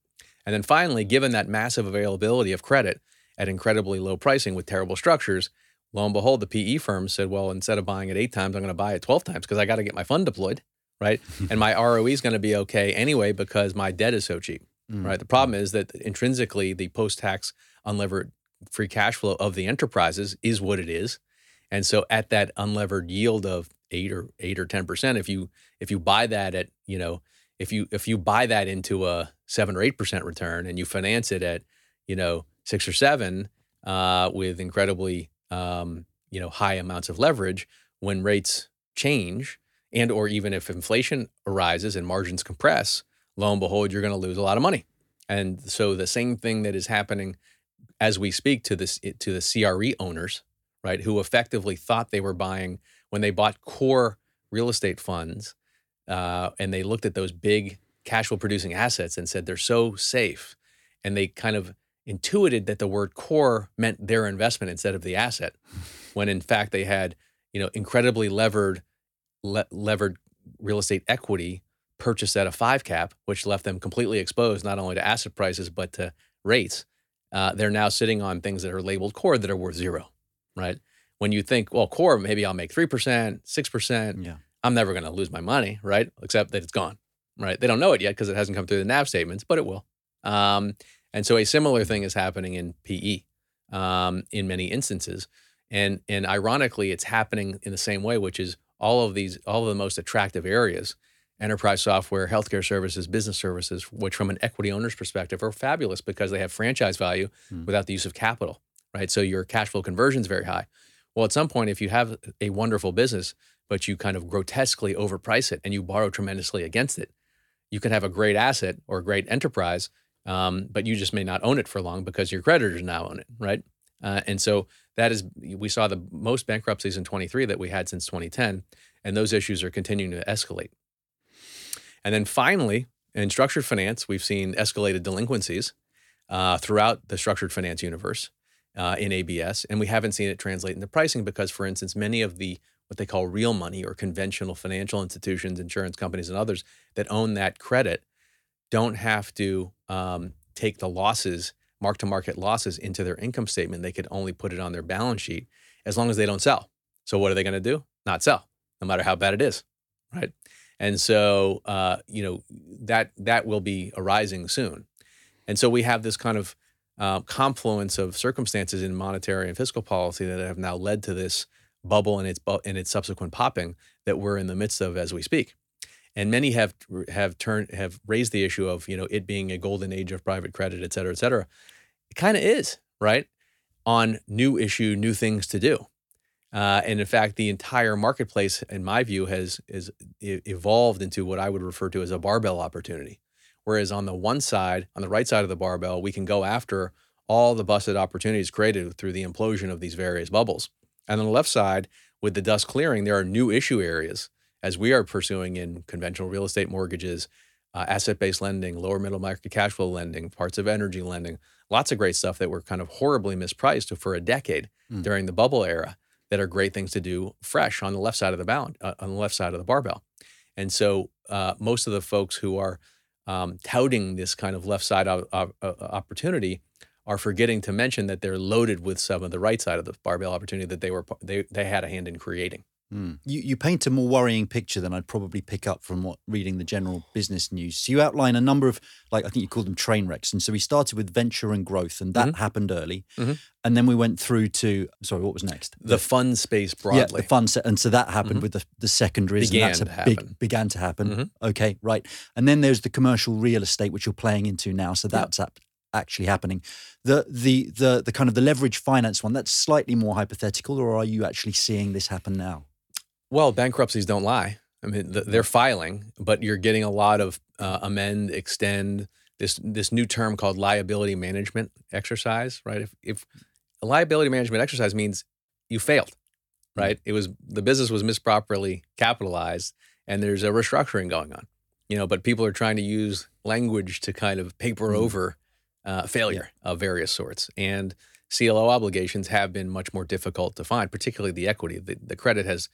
And then finally, given that massive availability of credit at incredibly low pricing with terrible structures, lo and behold, the PE firms said, well, instead of buying it eight times, I'm going to buy it 12 times because I got to get my fund deployed, right? [LAUGHS] and my ROE is going to be okay anyway because my debt is so cheap, mm. right? The problem is that intrinsically, the post tax unlevered free cash flow of the enterprises is what it is. And so at that unlevered yield of eight or eight or 10%, if you if you buy that at, you know, if you if you buy that into a seven or eight percent return and you finance it at, you know, six or seven uh, with incredibly um, you know high amounts of leverage when rates change and or even if inflation arises and margins compress lo and behold you're going to lose a lot of money. And so the same thing that is happening as we speak to this to the CRE owners right who effectively thought they were buying when they bought core real estate funds uh, and they looked at those big cash flow producing assets and said they're so safe and they kind of intuited that the word core meant their investment instead of the asset, when in fact they had you know incredibly levered le- levered real estate equity purchased at a five cap, which left them completely exposed not only to asset prices but to rates. Uh, they're now sitting on things that are labeled core that are worth zero, right? When you think, well, core, maybe I'll make three percent, six percent. Yeah. I'm never going to lose my money, right? Except that it's gone, right? They don't know it yet because it hasn't come through the NAV statements, but it will. Um, and so a similar thing is happening in PE um, in many instances. And, and ironically, it's happening in the same way, which is all of these, all of the most attractive areas, enterprise software, healthcare services, business services, which from an equity owner's perspective are fabulous because they have franchise value hmm. without the use of capital, right? So your cash flow conversion is very high. Well, at some point, if you have a wonderful business, but you kind of grotesquely overprice it and you borrow tremendously against it, you can have a great asset or a great enterprise um, but you just may not own it for long because your creditors now own it, right? Uh, and so that is, we saw the most bankruptcies in 23 that we had since 2010, and those issues are continuing to escalate. And then finally, in structured finance, we've seen escalated delinquencies uh, throughout the structured finance universe uh, in ABS, and we haven't seen it translate into pricing because, for instance, many of the what they call real money or conventional financial institutions, insurance companies, and others that own that credit don't have to um, take the losses, mark to market losses, into their income statement. They could only put it on their balance sheet as long as they don't sell. So what are they going to do? Not sell, no matter how bad it is, right? And so uh, you know that that will be arising soon. And so we have this kind of uh, confluence of circumstances in monetary and fiscal policy that have now led to this bubble and its bu- and its subsequent popping that we're in the midst of as we speak and many have have turned have raised the issue of you know it being a golden age of private credit, et cetera, et cetera. It kind of is right on new issue, new things to do. Uh, and in fact, the entire marketplace, in my view, has is evolved into what I would refer to as a barbell opportunity. Whereas on the one side, on the right side of the barbell, we can go after all the busted opportunities created through the implosion of these various bubbles. And on the left side, with the dust clearing, there are new issue areas as we are pursuing in conventional real estate mortgages, uh, asset based lending, lower middle market cash flow lending, parts of energy lending, lots of great stuff that were kind of horribly mispriced for a decade mm. during the bubble era that are great things to do fresh on the left side of the bound, uh, on the left side of the barbell. And so uh, most of the folks who are um, touting this kind of left side of, of, of opportunity are forgetting to mention that they're loaded with some of the right side of the barbell opportunity that they were they, they had a hand in creating. Mm. You, you paint a more worrying picture than I'd probably pick up from what reading the general business news. So you outline a number of, like I think you call them train wrecks. And so we started with venture and growth, and that mm-hmm. happened early. Mm-hmm. And then we went through to sorry, what was next? The, the fund space broadly. Yeah, the fund set, and so that happened mm-hmm. with the the secondaries. Began and that's a to happen. Big, began to happen. Mm-hmm. Okay, right. And then there's the commercial real estate, which you're playing into now. So that's yeah. Actually happening. The the the the kind of the leverage finance one that's slightly more hypothetical, or are you actually seeing this happen now? Well, bankruptcies don't lie. I mean, they're filing, but you're getting a lot of uh, amend, extend this this new term called liability management exercise. Right? If if a liability management exercise means you failed, hmm. right? It was the business was misproperly capitalized, and there's a restructuring going on. You know, but people are trying to use language to kind of paper mm. over uh, failure yeah. of various sorts. And CLO obligations have been much more difficult to find, particularly the equity. The, the credit has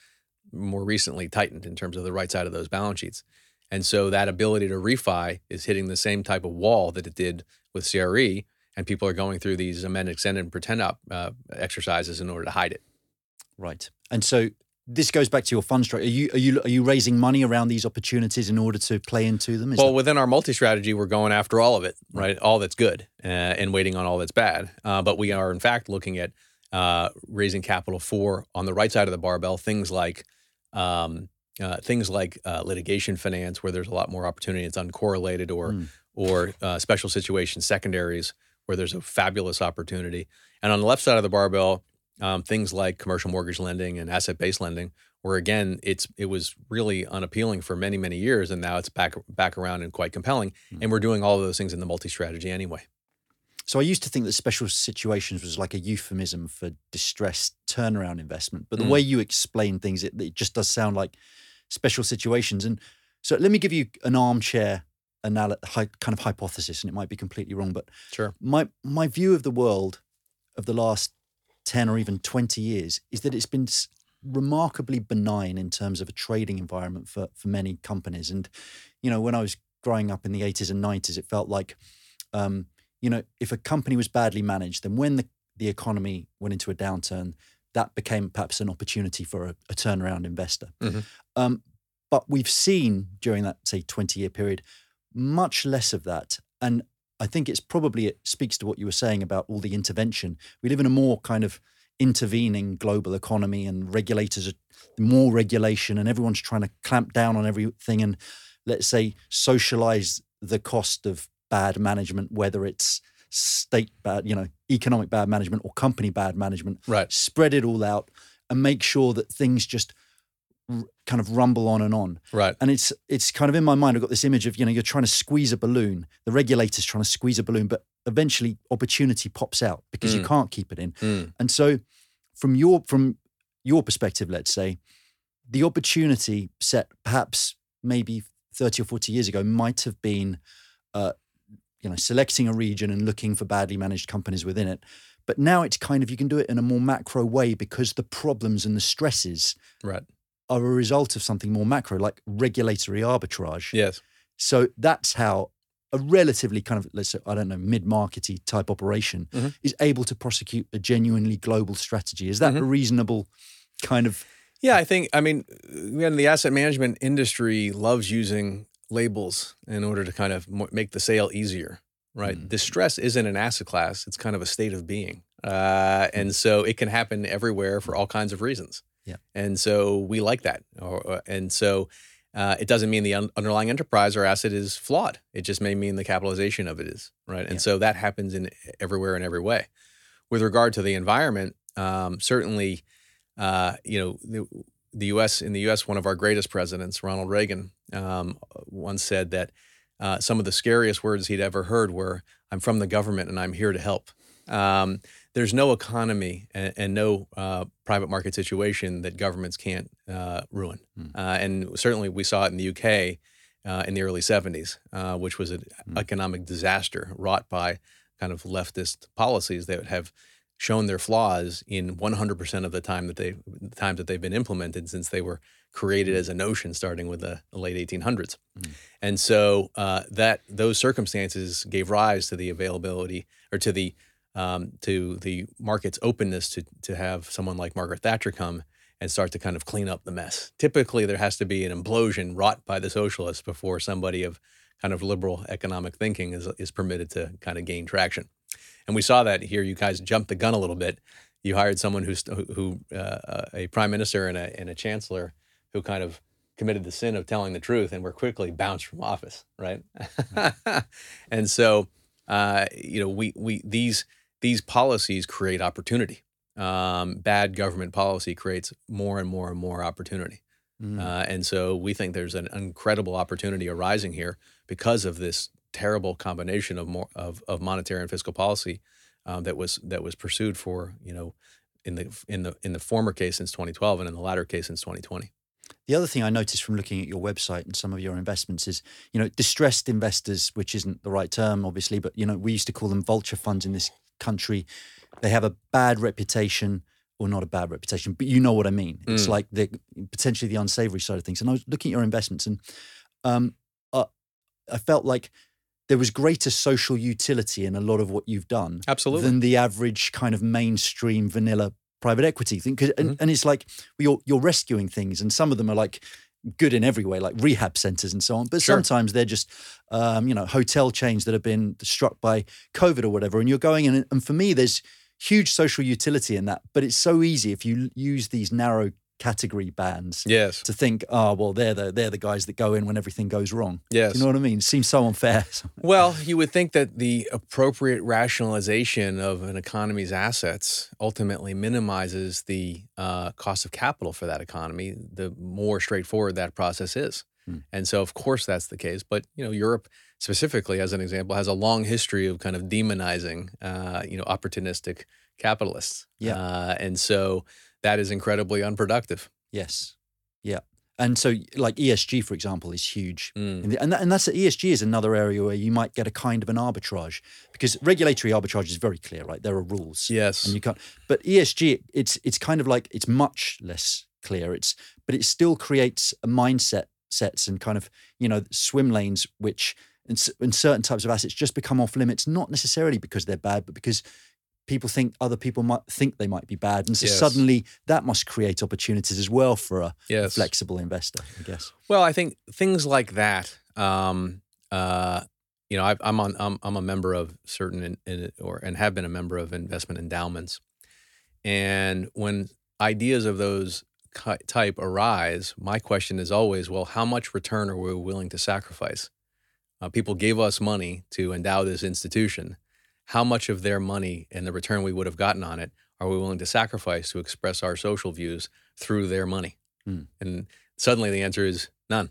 more recently tightened in terms of the right side of those balance sheets. And so that ability to refi is hitting the same type of wall that it did with CRE, and people are going through these amend, extend, and pretend up uh, exercises in order to hide it. Right. And so this goes back to your fund structure. Are you are you are you raising money around these opportunities in order to play into them? Is well, that- within our multi strategy, we're going after all of it, right? All that's good, uh, and waiting on all that's bad. Uh, but we are in fact looking at uh, raising capital for on the right side of the barbell things like um, uh, things like uh, litigation finance, where there's a lot more opportunity. It's uncorrelated, or mm. or uh, special situation secondaries, where there's a fabulous opportunity. And on the left side of the barbell, um, things like commercial mortgage lending and asset-based lending, where again it's it was really unappealing for many many years, and now it's back back around and quite compelling. Mm. And we're doing all of those things in the multi-strategy anyway. So I used to think that special situations was like a euphemism for distressed turnaround investment, but the mm. way you explain things, it, it just does sound like special situations. And so let me give you an armchair anal- kind of hypothesis, and it might be completely wrong, but sure. My my view of the world of the last 10 or even 20 years is that it's been remarkably benign in terms of a trading environment for, for many companies. And, you know, when I was growing up in the 80s and 90s, it felt like, um, you know, if a company was badly managed, then when the, the economy went into a downturn, that became perhaps an opportunity for a, a turnaround investor. Mm-hmm. Um, but we've seen during that, say, 20 year period, much less of that. And I think it's probably it speaks to what you were saying about all the intervention. We live in a more kind of intervening global economy, and regulators are more regulation, and everyone's trying to clamp down on everything and let's say socialize the cost of bad management, whether it's state bad, you know, economic bad management or company bad management. Right. Spread it all out and make sure that things just kind of rumble on and on. Right. And it's it's kind of in my mind. I've got this image of you know you're trying to squeeze a balloon. The regulator's trying to squeeze a balloon, but eventually opportunity pops out because mm. you can't keep it in. Mm. And so, from your from your perspective, let's say, the opportunity set perhaps maybe 30 or 40 years ago might have been, uh, you know, selecting a region and looking for badly managed companies within it. But now it's kind of you can do it in a more macro way because the problems and the stresses right are a result of something more macro, like regulatory arbitrage. Yes. So that's how a relatively kind of let's say I don't know mid-markety type operation mm-hmm. is able to prosecute a genuinely global strategy. Is that mm-hmm. a reasonable kind of? Yeah, I think. I mean, again, the asset management industry loves using labels in order to kind of make the sale easier, right? Mm. Distress isn't an asset class; it's kind of a state of being, uh, and mm. so it can happen everywhere for all kinds of reasons. Yeah. And so we like that. Or, and so uh, it doesn't mean the un- underlying enterprise or asset is flawed. It just may mean the capitalization of it is, right? And yeah. so that happens in everywhere in every way. With regard to the environment, um, certainly, uh, you know, the, the, U.S. in the U.S., one of our greatest presidents, Ronald Reagan, um, once said that uh, some of the scariest words he'd ever heard were, "I'm from the government and I'm here to help." Um, there's no economy and, and no uh, private market situation that governments can't uh, ruin. Mm. Uh, and certainly we saw it in the UK uh, in the early 70s, uh, which was an mm. economic disaster wrought by kind of leftist policies that have shown their flaws in 100% of the time that they the times that they've been implemented since they were created hmm. as a notion starting with the, the late 1800s. Mm. And so uh, that those circumstances gave rise to the availability or to the um, to the market's openness to to have someone like Margaret Thatcher come and start to kind of clean up the mess. Typically, there has to be an implosion wrought by the socialists before somebody of kind of liberal economic thinking is is permitted to kind of gain traction. And we saw that here. You guys jumped the gun a little bit. You hired someone who's who uh, a prime minister and a and a chancellor who kind of committed the sin of telling the truth and were quickly bounced from office, right? [LAUGHS] and so, uh, you know, we we these these policies create opportunity. Um, bad government policy creates more and more and more opportunity. Mm. Uh, and so we think there's an incredible opportunity arising here because of this terrible combination of more of, of monetary and fiscal policy um, that was that was pursued for you know in the in the in the former case since 2012 and in the latter case since 2020. The other thing I noticed from looking at your website and some of your investments is, you know, distressed investors, which isn't the right term, obviously, but you know, we used to call them vulture funds in this country. They have a bad reputation, or not a bad reputation, but you know what I mean. It's Mm. like the potentially the unsavory side of things. And I was looking at your investments, and um, uh, I felt like there was greater social utility in a lot of what you've done Absolutely. than the average kind of mainstream vanilla private equity thing. 'Cause- And, Mhm. and it's like you're you're rescuing things, and some of them are like good in every way, like rehab centers and so on. But Sure. sometimes they're just um, you know hotel chains that have been struck by COVID or whatever, and you're going in. And for me, there's huge social utility in that. But it's so easy if you use these narrow category bands yes. to think, oh well, they're the they're the guys that go in when everything goes wrong. Yes. Do you know what I mean? Seems so unfair. [LAUGHS] Well, you would think that the appropriate rationalization of an economy's assets ultimately minimizes the uh, cost of capital for that economy. The more straightforward that process is, Hmm. and so of course that's the case. But you know, Europe specifically, as an example, has a long history of kind of demonizing, uh, you know, opportunistic capitalists. Yeah. uh, and so that is incredibly unproductive. yes, yeah. And so, like ESG, for example, is huge. Mm. And, that, and that's ESG is another area where you might get a kind of an arbitrage because regulatory arbitrage is very clear, right? There are rules, Yes. and you can't. But ESG, it's it's kind of like it's much less clear. It's but it still creates a mindset sets and kind of you know swim lanes which in, in certain types of assets just become off limits, not necessarily because they're bad, but because people think other people might think they might be bad, and so Yes. suddenly that must create opportunities as well for a yes. flexible investor, I guess. Well, I think things like that. Um, uh, you know, I, I'm on. I'm, I'm a member of certain in, in, or and have been a member of investment endowments, and when ideas of those type arise, my question is always, well, how much return are we willing to sacrifice? Uh, people gave us money to endow this institution. How much of their money and the return we would have gotten on it are we willing to sacrifice to express our social views through their money? Hmm. And suddenly the answer is none.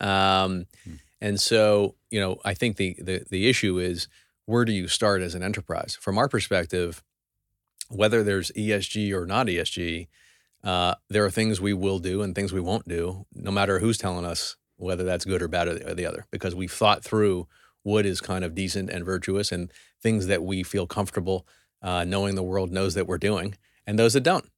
Um, Hmm. And so, you know, I think the, the the issue is where do you start as an enterprise? From our perspective, whether there's ESG or not ESG, uh, there are things we will do and things we won't do, no matter who's telling us whether that's good or bad or the, or the other, because we've thought through what is kind of decent and virtuous and things that we feel comfortable uh, knowing the world knows that we're doing, and those that don't.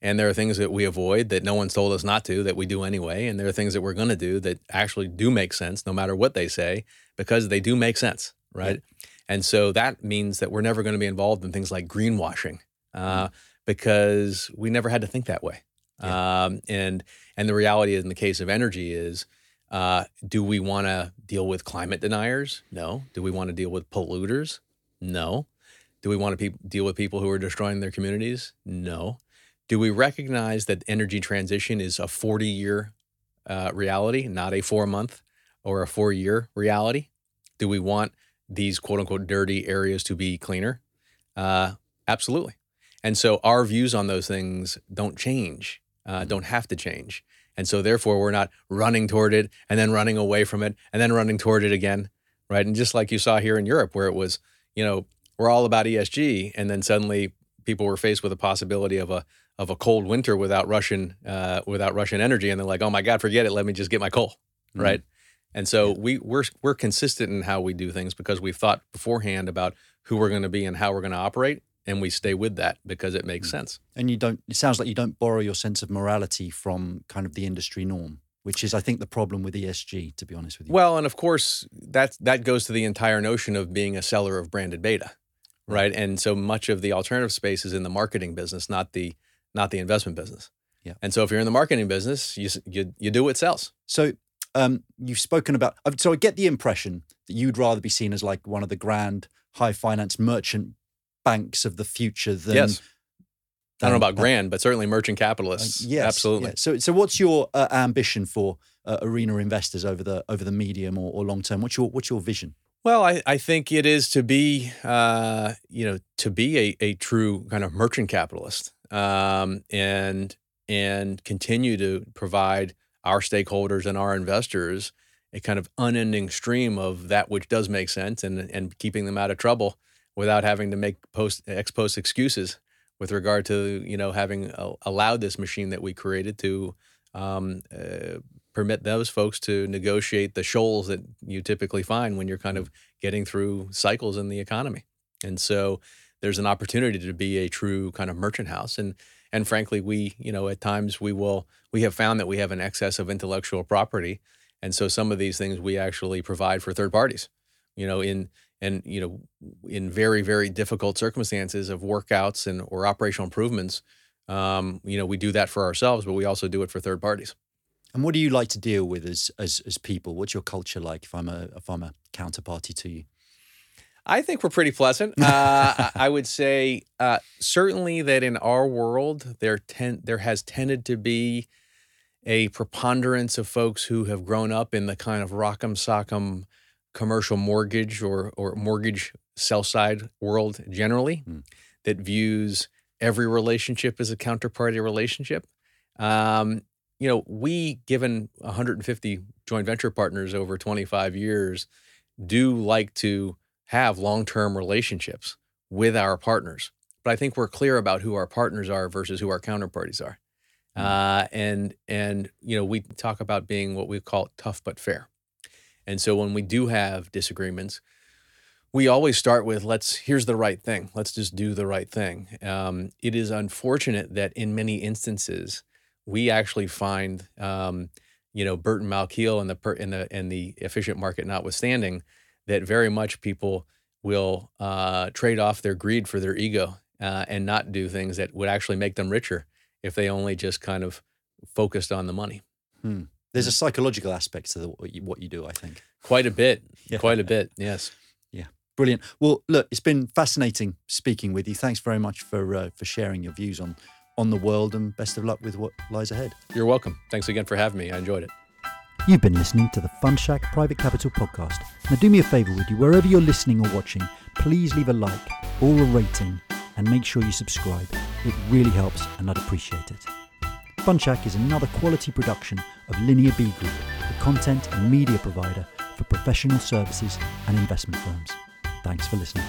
And there are things that we avoid that no one's told us not to that we do anyway. And there are things that we're going to do that actually do make sense no matter what they say because they do make sense, right? And so that means that we're never going to be involved in things like greenwashing uh, because we never had to think that way. Um, and and the reality in the case of energy is, uh, do we want to deal with climate deniers? No. Do we want to deal with polluters? No. Do we want to pe- deal with people who are destroying their communities? No. Do we recognize that energy transition is a 40 year uh, reality, not a four month or a four year reality? Do we want these quote unquote dirty areas to be cleaner? Uh, absolutely. And so our views on those things don't change, uh, don't have to change. And so therefore, we're not running toward it and then running away from it and then running toward it again, right? And just like you saw here in Europe, where it was, you know, we're all about ESG, and then suddenly people were faced with a possibility of a of a cold winter without Russian uh, without Russian energy, and they're like, oh my God, forget it. Let me just get my coal, Mhm. right? And so we we're we're consistent in how we do things because we've thought beforehand about who we're going to be and how we're going to operate, and we stay with that because it makes Mm. sense. And you don't. It sounds like you don't borrow your sense of morality from kind of the industry norm, which is, I think, the problem with ESG. To be honest with you. Well, and of course that that goes to the entire notion of being a seller of branded beta, right? And so much of the alternative space is in the marketing business, not the not the investment business. Yeah. And so if you're in the marketing business, you you, you do what sells. So um, you've spoken about. uh, So I get the impression that you'd rather be seen as like one of the grand high finance merchant banks of the future than. yes. I don't know about grand, but certainly merchant uh, capitalists. yes, Absolutely. yeah. So, so what's your uh, ambition for uh, arena investors over the over the medium or, or long term? What's your what's your vision? Well, I, I think it is to be, uh, you know, to be a, a true kind of merchant capitalist, um, and and continue to provide our stakeholders and our investors a kind of unending stream of that which does make sense, and and keeping them out of trouble without having to make post ex post excuses with regard to you know having uh, allowed this machine that we created to um, uh, permit those folks to negotiate the shoals that you typically find when you're kind of getting through cycles in the economy. And so there's an opportunity to be a true kind of merchant house. And and frankly, we you know at times we will we have found that we have an excess of intellectual property, and so some of these things we actually provide for third parties. You know, in and you know in very very difficult circumstances of workouts and or operational improvements, um, you know we do that for ourselves, but we also do it for third parties. And what do you like to deal with as as as people? What's your culture like? If I'm a if I'm a counterparty to you. I think we're pretty pleasant. [LAUGHS] Uh, I would say uh, certainly that in our world there ten- there has tended to be a preponderance of folks who have grown up in the kind of rock'em sock'em commercial mortgage or or mortgage sell side world generally mm. that views every relationship as a counterparty relationship. Um, you know, we given 150 joint venture partners over 25 years do like to have long term relationships with our partners. But I think we're clear about who our partners are versus who our counterparties are. Mm. Uh, and and you know we talk about being what we call tough but fair. And so when we do have disagreements, we always start with let's here's the right thing. Let's just do the right thing. Um, it is unfortunate that in many instances we actually find um, you know Burton Malkiel and the per, and the the efficient market notwithstanding that very much people will uh, trade off their greed for their ego uh, and not do things that would actually make them richer if they only just kind of focused on the money. Hmm. There's a psychological aspect to the, what, you, what you do, I think. Quite a bit. Yeah. Quite a bit. Yes. Yeah. Brilliant. Well, look, it's been fascinating speaking with you. Thanks very much for uh, for sharing your views on on the world, and best of luck with what lies ahead. You're welcome. Thanks again for having me. I enjoyed it. You've been listening to the Shack Private Capital Podcast. Now, do me a favor, with you? Wherever you're listening or watching, please leave a like or a rating and make sure you subscribe. It really helps, and I'd appreciate it. Shack is another quality production of Linear B Group, the content and media provider for professional services and investment firms. Thanks for listening.